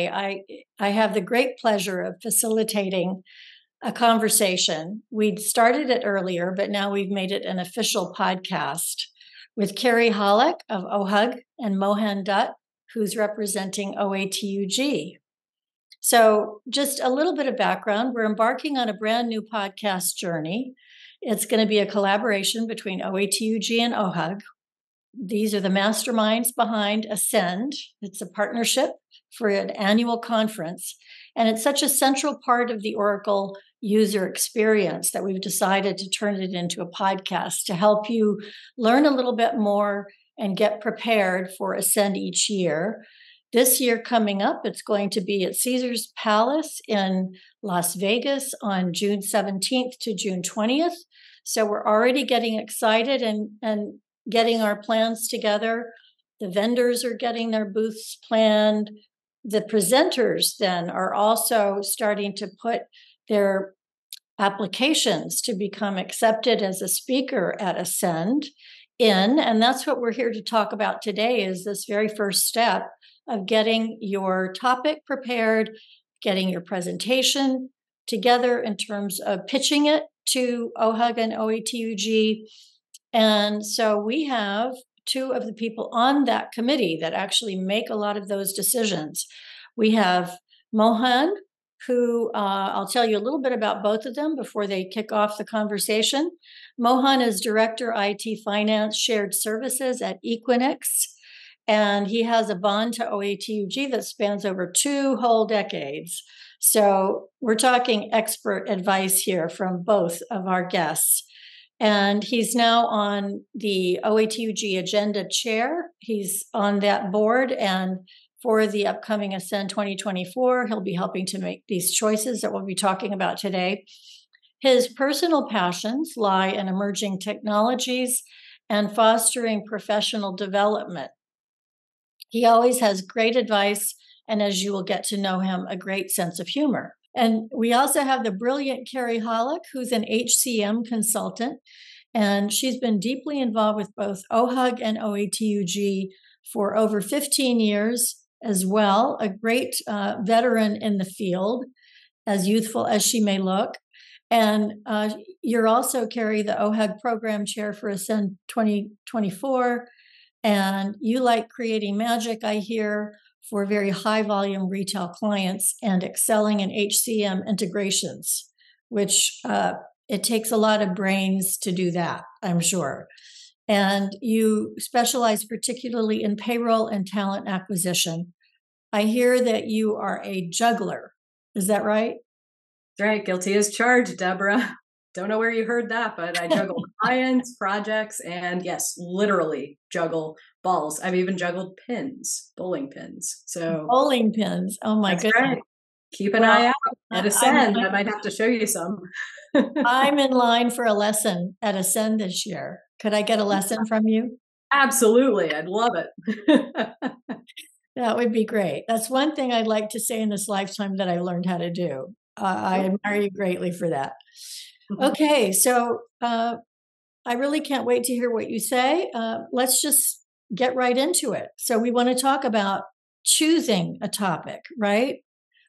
today, I I have the great pleasure of facilitating a conversation. We'd started it earlier, but now we've made it an official podcast with Carrie Hollack of OHUG and Mohan Dutt, who's representing OATUG. So, just a little bit of background we're embarking on a brand new podcast journey. It's going to be a collaboration between OATUG and OHUG. These are the masterminds behind Ascend. It's a partnership for an annual conference. And it's such a central part of the Oracle user experience that we've decided to turn it into a podcast to help you learn a little bit more and get prepared for Ascend each year. This year coming up, it's going to be at Caesars Palace in Las Vegas on June 17th to June 20th. So we're already getting excited and, and getting our plans together. The vendors are getting their booths planned. The presenters then are also starting to put their applications to become accepted as a speaker at Ascend in and that's what we're here to talk about today is this very first step of getting your topic prepared, getting your presentation together in terms of pitching it to OHUG and OATUG. And so we have two of the people on that committee that actually make a lot of those decisions. We have Mohan, who uh, I'll tell you a little bit about both of them before they kick off the conversation. Mohan is Director IT Finance Shared Services at Equinix and he has a bond to OATUG that spans over two whole decades. So we're talking expert advice here from both of our guests. And he's now on the OATUG agenda chair. He's on that board. And for the upcoming Ascend 2024, he'll be helping to make these choices that we'll be talking about today. His personal passions lie in emerging technologies and fostering professional development. He always has great advice, and as you will get to know him, a great sense of humor. And we also have the brilliant Carrie Hollack, who's an HCM consultant, and she's been deeply involved with both OHUG and OATUG for over 15 years as well, a great uh, veteran in the field, as youthful as she may look. And uh, you're also, Carrie, the OHUG program chair for Ascend 2024 and you like creating magic, I hear, for very high volume retail clients and excelling in HCM integrations, which uh, it takes a lot of brains to do that, I'm sure. And you specialize particularly in payroll and talent acquisition. I hear that you are a juggler. Is that right? That's right. Guilty as charged, Deborah. Don't know where you heard that, but I juggle clients, projects, and yes, literally juggle balls. I've even juggled pins, bowling pins. So bowling pins. Oh my goodness. Right. Keep an well, eye out at Ascend. I might have to show you some. I'm in line for a lesson at Ascend this year. Could I get a lesson from you? Absolutely. I'd love it. that would be great. That's one thing I'd like to say in this lifetime that I learned how to do. Uh, I admire you greatly for that. Mm-hmm. Okay, so uh, I really can't wait to hear what you say. Uh, let's just get right into it. So, we want to talk about choosing a topic, right?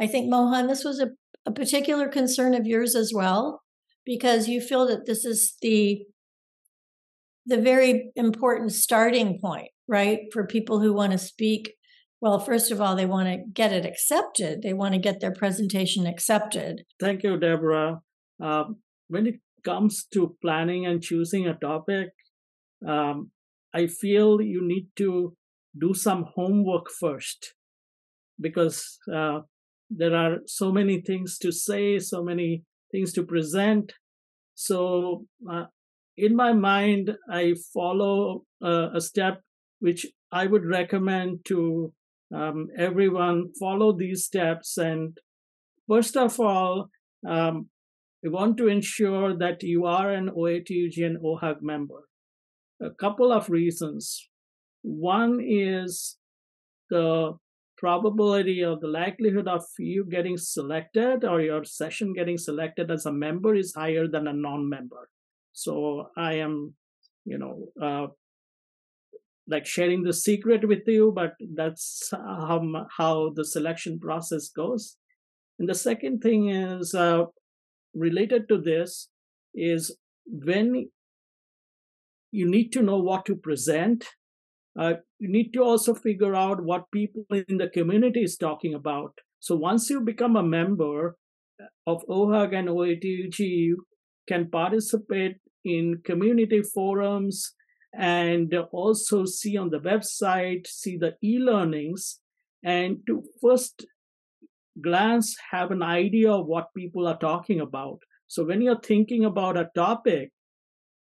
I think, Mohan, this was a, a particular concern of yours as well, because you feel that this is the the very important starting point, right, for people who want to speak. Well, first of all, they want to get it accepted. They want to get their presentation accepted. Thank you, Deborah. Um, when it comes to planning and choosing a topic, um, I feel you need to do some homework first because uh, there are so many things to say, so many things to present. So, uh, in my mind, I follow uh, a step which I would recommend to um, everyone follow these steps. And first of all, um, we want to ensure that you are an OATUG and OHUG member. A couple of reasons. One is the probability or the likelihood of you getting selected or your session getting selected as a member is higher than a non-member. So I am, you know, uh, like sharing the secret with you, but that's how how the selection process goes. And the second thing is uh, related to this is when you need to know what to present. Uh, you need to also figure out what people in the community is talking about. So once you become a member of OHUG and OATUG, you can participate in community forums and also see on the website, see the e-learnings, and to first glance have an idea of what people are talking about. So when you're thinking about a topic,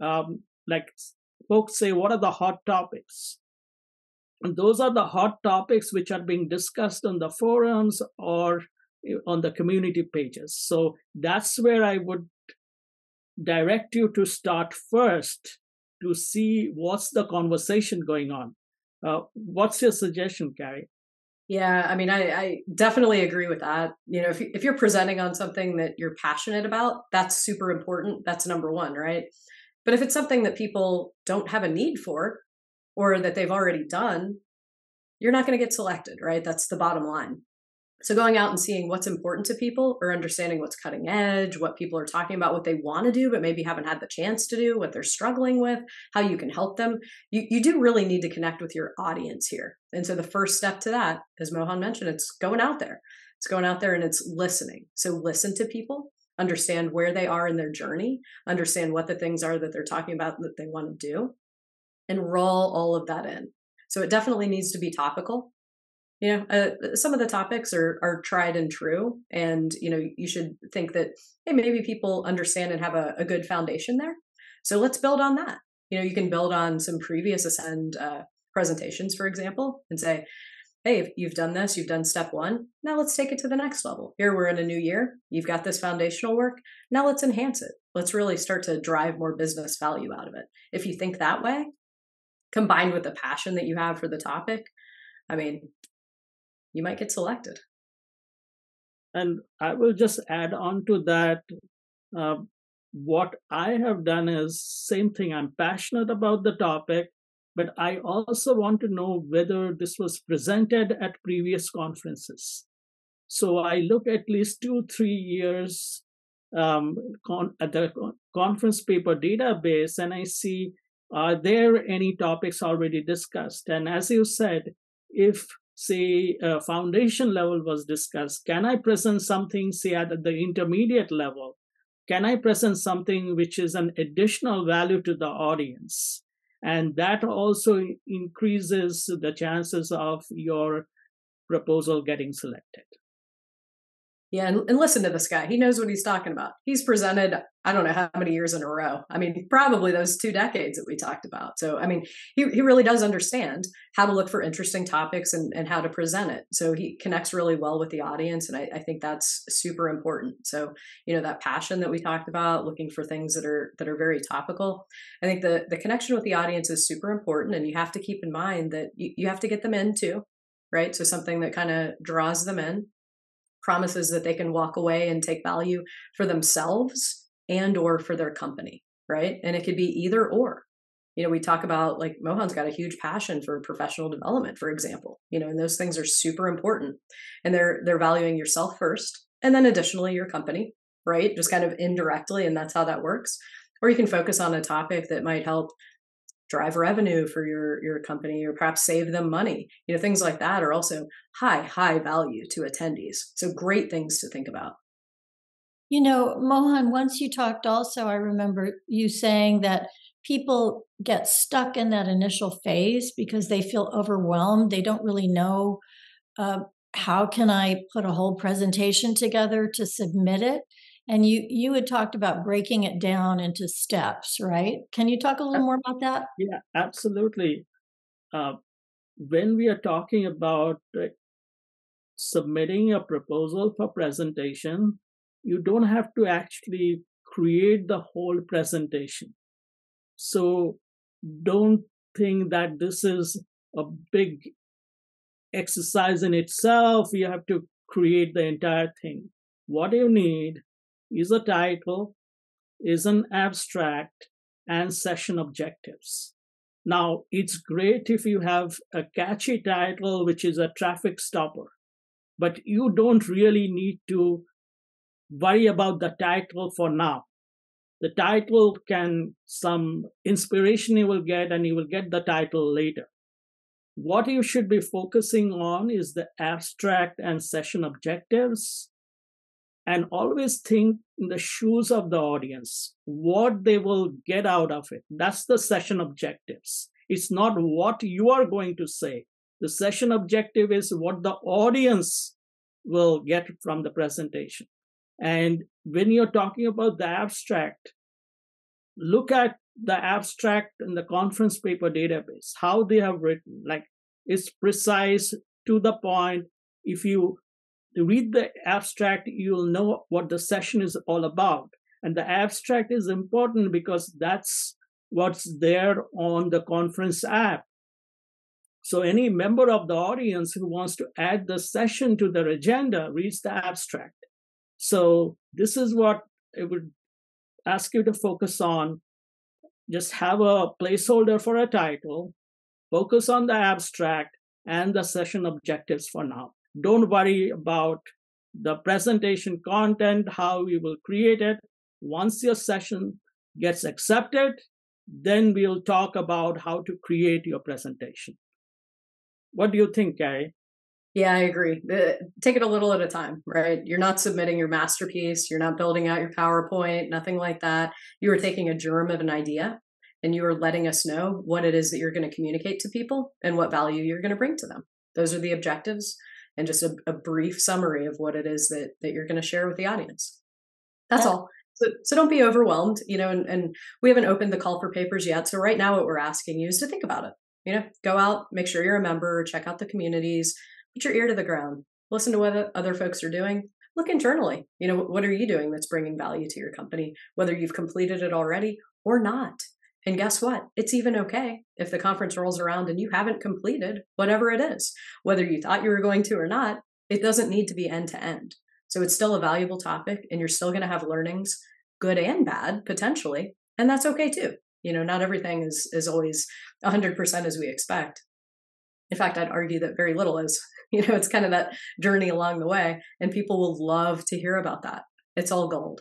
um, like folks say, what are the hot topics? And those are the hot topics which are being discussed on the forums or eh, on the community pages. So that's where I would direct you to start first to see what's the conversation going on. Uh, what's your suggestion, Carrie? Yeah, I mean, I, I definitely agree with that. You know, if, if you're presenting on something that you're passionate about, that's super important. That's number one, right? But if it's something that people don't have a need for or that they've already done, you're not going to get selected, right? That's the bottom line. So going out and seeing what's important to people or understanding what's cutting edge, what people are talking about, what they want to do, but maybe haven't had the chance to do, what they're struggling with, how you can help them. You, you do really need to connect with your audience here. And so the first step to that, as Mohan mentioned, it's going out there. It's going out there and it's listening. So listen to people, understand where they are in their journey, understand what the things are that they're talking about that they want to do, and roll all of that in. So it definitely needs to be topical you know uh, some of the topics are are tried and true and you know you should think that hey maybe people understand and have a, a good foundation there. So let's build on that. You know you can build on some previous ascend uh, presentations for example and say hey you've done this you've done step one now let's take it to the next level. Here we're in a new year you've got this foundational work now let's enhance it. Let's really start to drive more business value out of it. If you think that way combined with the passion that you have for the topic i mean you might get selected. And I will just add on to that. Uh, what I have done is same thing. I'm passionate about the topic, but I also want to know whether this was presented at previous conferences. So I look at least two, three years um, con- at the conference paper database and I see are there any topics already discussed? And as you said, if say uh, foundation level was discussed. Can i present something say at the intermediate level? Can i present something which is an additional value to the audience? And that also increases the chances of your proposal getting selected yeah, and, and, listen to this guy. He knows what he's talking about. He's presented, I don't know how many years in a row. I mean, probably those two decades that we talked about. So, I mean, he, he really does understand how to look for interesting topics and, and how to present it. So he connects really well with the audience. And I, I think that's super important. So, you know, that passion that we talked about, looking for things that are that are very topical. I think the the connection with the audience is super important. And you have to keep in mind that you, you have to get them in too right? So something that kind of draws them in promises that they can walk away and take value for themselves and or for their company right? And it could be either or. You know we talk about like mohan's got a huge passion for professional development for example you know and those things are super important. And they're they're valuing yourself first and then additionally your company right? Just kind of indirectly and that's how that works. Or you can focus on a topic that might help drive revenue for your your company or perhaps save them money. You know things like that are also high high value to attendees. So great things to think about. You know mohan once you talked also i remember you saying that people get stuck in that initial phase because they feel overwhelmed. They don't really know uh, how can i put a whole presentation together to submit it and you you had talked about breaking it down into steps right? Can you talk a little more about that? Yeah absolutely. Uh, when we are talking about uh, submitting a proposal for presentation you don't have to actually create the whole presentation. So don't think that this is a big exercise in itself. You have to create the entire thing. What do you need is a title, is an abstract, and session objectives. Now, it's great if you have a catchy title, which is a traffic stopper, but you don't really need to worry about the title for now. The title can, some inspiration you will get, and you will get the title later. What you should be focusing on is the abstract and session objectives and always think in the shoes of the audience, what they will get out of it. That's the session objectives. It's not what you are going to say. The session objective is what the audience will get from the presentation. And when you're talking about the abstract, look at the abstract in the conference paper database, how they have written, like it's precise to the point. If you read the abstract, you'll know what the session is all about. And the abstract is important because that's what's there on the conference app. So any member of the audience who wants to add the session to their agenda reads the abstract. So this is what I would ask you to focus on. Just have a placeholder for a title, focus on the abstract and the session objectives for now. Don't worry about the presentation content, how you will create it. Once your session gets accepted, then we'll talk about how to create your presentation. What do you think, Carrie? Yeah, I agree. Uh, take it a little at a time, right? You're not submitting your masterpiece. You're not building out your PowerPoint, nothing like that. You are taking a germ of an idea and you are letting us know what it is that you're going to communicate to people and what value you're going to bring to them. Those are the objectives and just a, a brief summary of what it is that that you're going to share with the audience. That's yeah. all. So, so don't be overwhelmed, you know, and, and we haven't opened the call for papers yet. So right now what we're asking you is to think about it. You know, go out, make sure you're a member, check out the communities, put your ear to the ground, listen to what other folks are doing, look internally. You know, what are you doing that's bringing value to your company, whether you've completed it already or not? And guess what? It's even okay if the conference rolls around and you haven't completed whatever it is, whether you thought you were going to or not. It doesn't need to be end to end. So it's still a valuable topic and you're still going to have learnings, good and bad, potentially. And that's okay too. You know, not everything is, is always 100% as we expect. In fact, I'd argue that very little is. You know, it's kind of that journey along the way, and people will love to hear about that. It's all gold.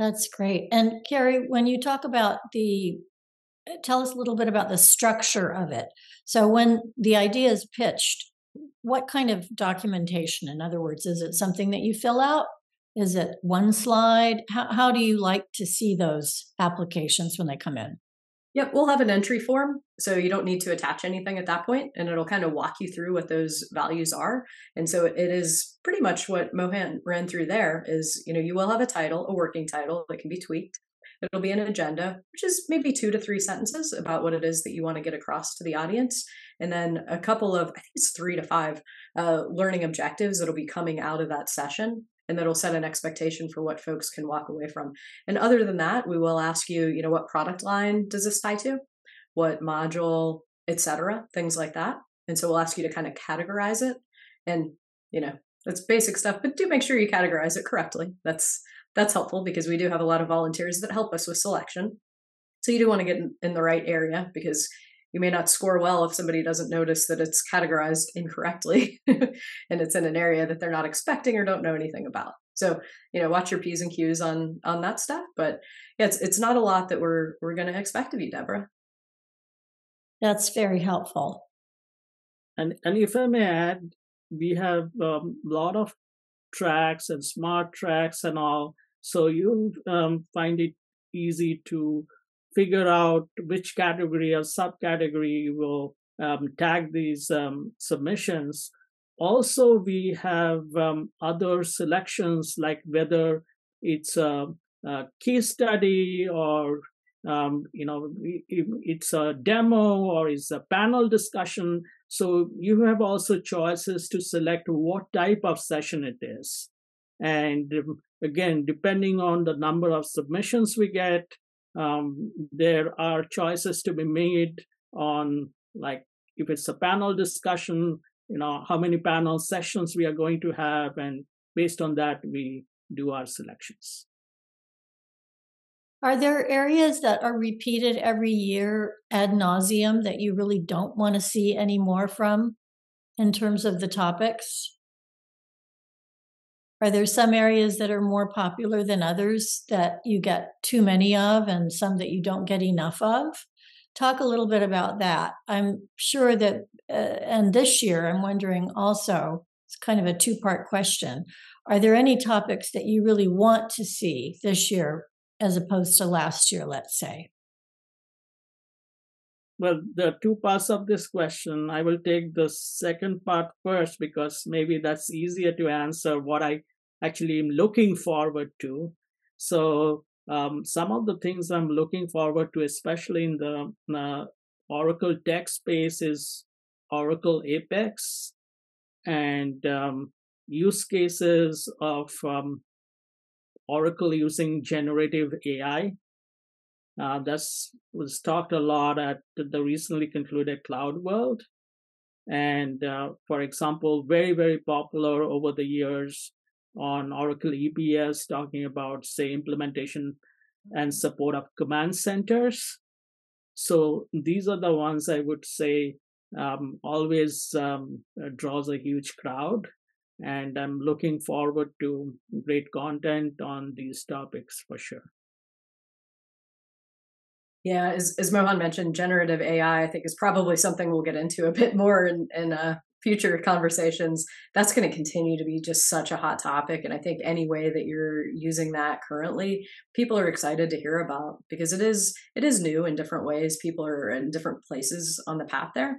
That's great. And Carrie, when you talk about the, uh, tell us a little bit about the structure of it. So when the idea is pitched, what kind of documentation? In other words, is it something that you fill out? Is it one slide? How, how do you like to see those applications when they come in? Yep, we'll have an entry form. So you don't need to attach anything at that point, and it'll kind of walk you through what those values are. And so it is pretty much what Mohan ran through there is, you know, you will have a title, a working title that can be tweaked. It'll be an agenda, which is maybe two to three sentences about what it is that you want to get across to the audience. And then a couple of, I think it's three to five uh, learning objectives that'll be coming out of that session and that'll set an expectation for what folks can walk away from. And other than that, we will ask you, you know, what product line does this tie to? What module, etc., things like that. And so we'll ask you to kind of categorize it. And, you know, that's basic stuff, but do make sure you categorize it correctly. That's that's helpful because we do have a lot of volunteers that help us with selection. So you do want to get in, in the right area because you may not score well if somebody doesn't notice that it's categorized incorrectly and it's in an area that they're not expecting or don't know anything about. So you know watch your p's and q's on on that stuff but yeah, it's it's not a lot that we're we're going to expect of you deborah. That's very helpful. And and if i may add we have a um, lot of tracks and smart tracks and all so you um, find it easy to figure out which category or subcategory you will um, tag these um, submissions. Also, we have um, other selections like whether it's a, a case study or um, you know it's a demo or it's a panel discussion. So you have also choices to select what type of session it is. And um, again, depending on the number of submissions we get, um, there are choices to be made on like if it's a panel discussion you know how many panel sessions we are going to have and based on that we do our selections Are there areas that are repeated every year ad nauseum that you really don't want to see any more from in terms of the topics? Are there some areas that are more popular than others that you get too many of and some that you don't get enough of? Talk a little bit about that. I'm sure that, uh, and this year, I'm wondering also, it's kind of a two part question. Are there any topics that you really want to see this year as opposed to last year, let's say? Well, there are two parts of this question. I will take the second part first because maybe that's easier to answer what I actually am looking forward to. So, um, some of the things I'm looking forward to, especially in the uh, Oracle tech space, is Oracle Apex and um, use cases of um, Oracle using generative AI. Uh, was talked a lot at the recently concluded Cloud World. And uh, for example, very, very popular over the years on Oracle EBS, talking about, say, implementation and support of command centers. So these are the ones I would say um, always um, draws a huge crowd. And I'm looking forward to great content on these topics for sure. Yeah, as, as Mohan mentioned, generative AI, I think, is probably something we'll get into a bit more in, in uh, future conversations. That's going to continue to be just such a hot topic. And I think any way that you're using that currently, people are excited to hear about because it is it is new in different ways. People are in different places on the path there.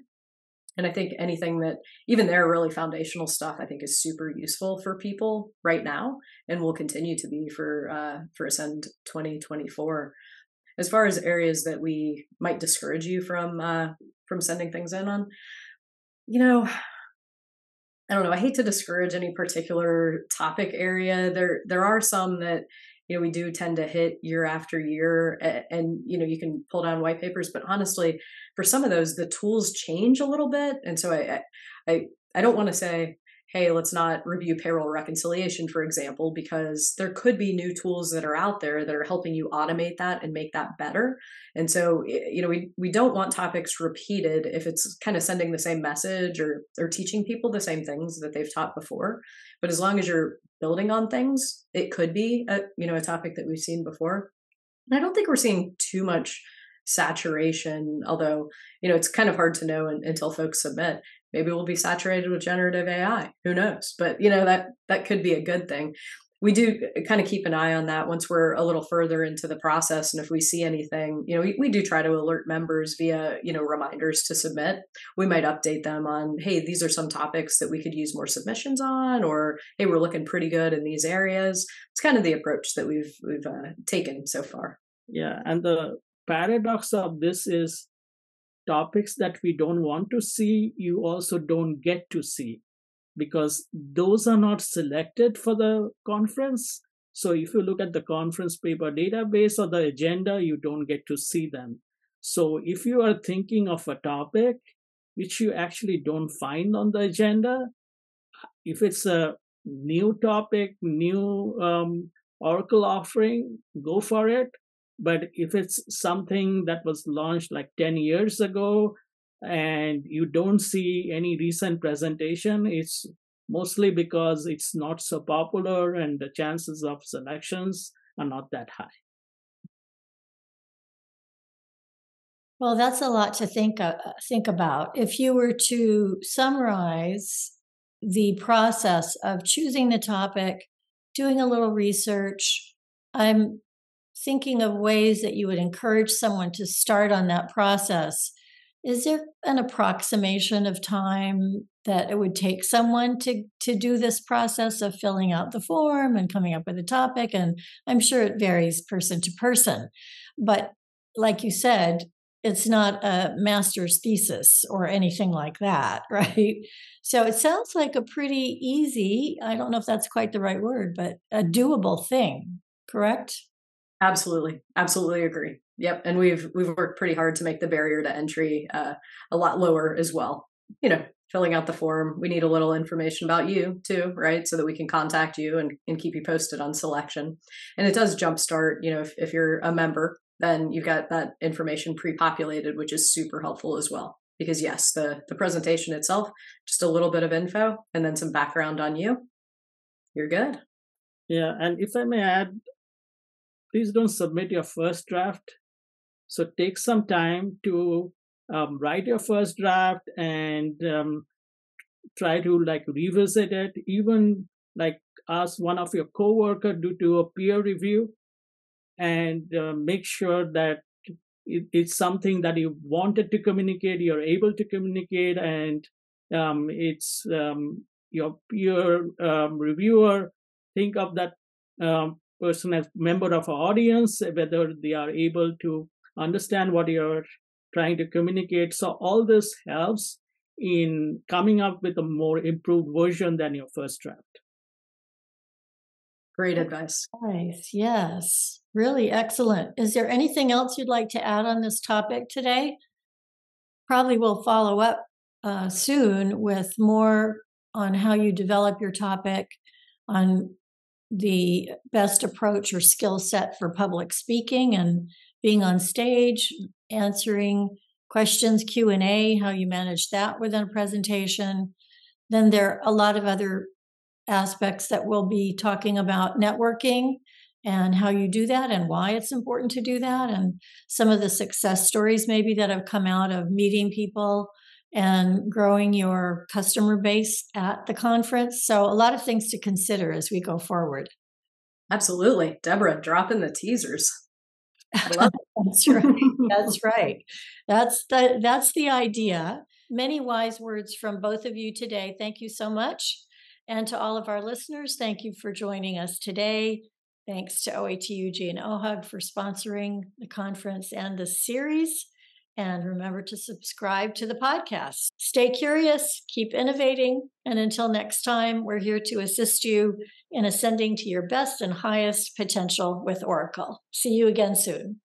And I think anything that even there really foundational stuff I think is super useful for people right now and will continue to be for uh, for Ascend 2024 as far as areas that we might discourage you from uh, from sending things in on, you know, I don't know. I hate to discourage any particular topic area. There there are some that you know we do tend to hit year after year, and, and you know you can pull down white papers. But honestly, for some of those, the tools change a little bit, and so I I I don't want to say hey, let's not review payroll reconciliation, for example, because there could be new tools that are out there that are helping you automate that and make that better. And so, you know, we, we don't want topics repeated if it's kind of sending the same message or, or teaching people the same things that they've taught before. But as long as you're building on things, it could be a, you know, a topic that we've seen before. And I don't think we're seeing too much saturation although you know it's kind of hard to know until folks submit maybe we'll be saturated with generative ai who knows? But you know that that could be a good thing. We do kind of keep an eye on that once we're a little further into the process and if we see anything you know we, we do try to alert members via you know reminders to submit. We might update them on hey these are some topics that we could use more submissions on or hey we're looking pretty good in these areas. It's kind of the approach that we've we've uh, taken so far. Yeah and the paradox of this is topics that we don't want to see, you also don't get to see because those are not selected for the conference. So if you look at the conference paper database or the agenda, you don't get to see them. So if you are thinking of a topic which you actually don't find on the agenda, if it's a new topic, new um, Oracle offering, go for it. But if it's something that was launched like 10 years ago and you don't see any recent presentation, it's mostly because it's not so popular and the chances of selections are not that high. Well, that's a lot to think uh, think about. If you were to summarize the process of choosing the topic, doing a little research, I'm thinking of ways that you would encourage someone to start on that process, is there an approximation of time that it would take someone to to do this process of filling out the form and coming up with a topic? And i'm sure it varies person to person but like you said it's not a master's thesis or anything like that right? So it sounds like a pretty easy i don't know if that's quite the right word but a doable thing correct Absolutely, absolutely agree. Yep, and we've we've worked pretty hard to make the barrier to entry uh, a lot lower as well. You know, filling out the form, we need a little information about you too, right? So that we can contact you and, and keep you posted on selection. And it does jumpstart, you know, if, if you're a member, then you've got that information pre-populated, which is super helpful as well. Because yes, the the presentation itself, just a little bit of info and then some background on you, you're good. Yeah, and if I may add, please don't submit your first draft. So take some time to um, write your first draft and um, try to like revisit it. Even like ask one of your coworker to do a peer review and uh, make sure that it, it's something that you wanted to communicate, you're able to communicate, and um, it's um, your peer um, reviewer think of that um, person as member of our audience, whether they are able to understand what you're trying to communicate. So all this helps in coming up with a more improved version than your first draft. Great advice. Nice. Yes. Really excellent. Is there anything else you'd like to add on this topic today? Probably will follow up uh, soon with more on how you develop your topic, on the best approach or skill set for public speaking and being on stage, answering questions, Q&A, how you manage that within a presentation. Then there are a lot of other aspects that we'll be talking about networking and how you do that and why it's important to do that and some of the success stories maybe that have come out of meeting people and growing your customer base at the conference. So, a lot of things to consider as we go forward. Absolutely. Deborah, drop in the teasers. that's right. That's right. That's the that's the idea. Many wise words from both of you today. Thank you so much. And to all of our listeners, thank you for joining us today. Thanks to OATUG and OHUG for sponsoring the conference and the series. And remember to subscribe to the podcast. Stay curious, keep innovating. And until next time, we're here to assist you in ascending to your best and highest potential with Oracle. See you again soon.